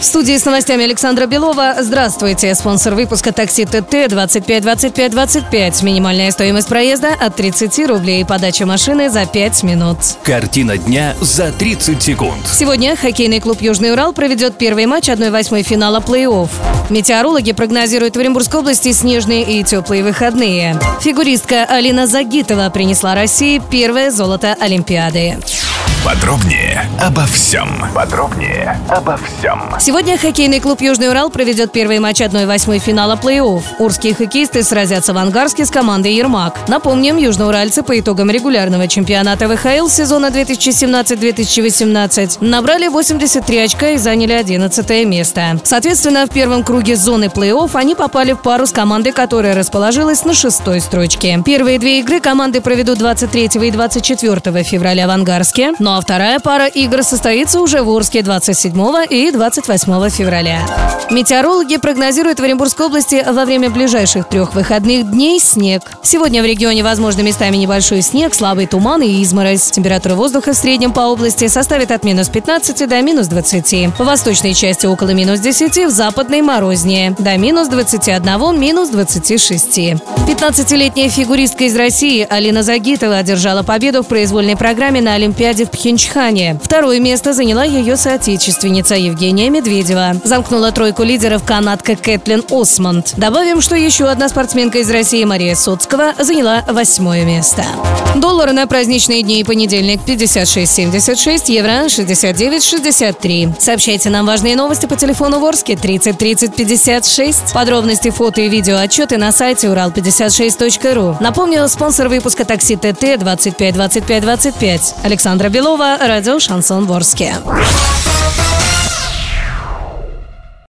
В студии с новостями Александра Белова. Здравствуйте. Спонсор выпуска такси ТТ 25 25 25. Минимальная стоимость проезда от 30 рублей. Подача машины за 5 минут. Картина дня за 30 секунд. Сегодня хоккейный клуб «Южный Урал» проведет первый матч 1-8 финала плей-офф. Метеорологи прогнозируют в Оренбургской области снежные и теплые выходные. Фигуристка Алина Загитова принесла России первое золото Олимпиады. Подробнее обо всем. Подробнее обо всем. Сегодня хоккейный клуб «Южный Урал» проведет первый матч 1-8 финала плей-офф. Урские хоккеисты сразятся в Ангарске с командой «Ермак». Напомним, южноуральцы по итогам регулярного чемпионата ВХЛ сезона 2017-2018 набрали 83 очка и заняли 11 место. Соответственно, в первом круге зоны плей-офф они попали в пару с командой, которая расположилась на шестой строчке. Первые две игры команды проведут 23 и 24 февраля в Ангарске, ну а вторая пара игр состоится уже в Орске 27 и 28 февраля. Метеорологи прогнозируют в Оренбургской области во время ближайших трех выходных дней снег. Сегодня в регионе возможно местами небольшой снег, слабый туман и изморозь. Температура воздуха в среднем по области составит от минус 15 до минус 20. В восточной части около минус 10, в западной морознее. До минус 21, минус 26. 15-летняя фигуристка из России Алина Загитова одержала победу в произвольной программе на Олимпиаде Пхенчхане. Второе место заняла ее соотечественница Евгения Медведева. Замкнула тройку лидеров канадка Кэтлин Осмонд. Добавим, что еще одна спортсменка из России Мария Соцкова заняла восьмое место. Доллар на праздничные дни и понедельник 56.76, евро 69.63. Сообщайте нам важные новости по телефону Ворске 30 30 56. Подробности, фото и видео отчеты на сайте урал56.ру. Напомню, спонсор выпуска такси ТТ 25 25 25. Александра Белова, радио «Шансон Ворске».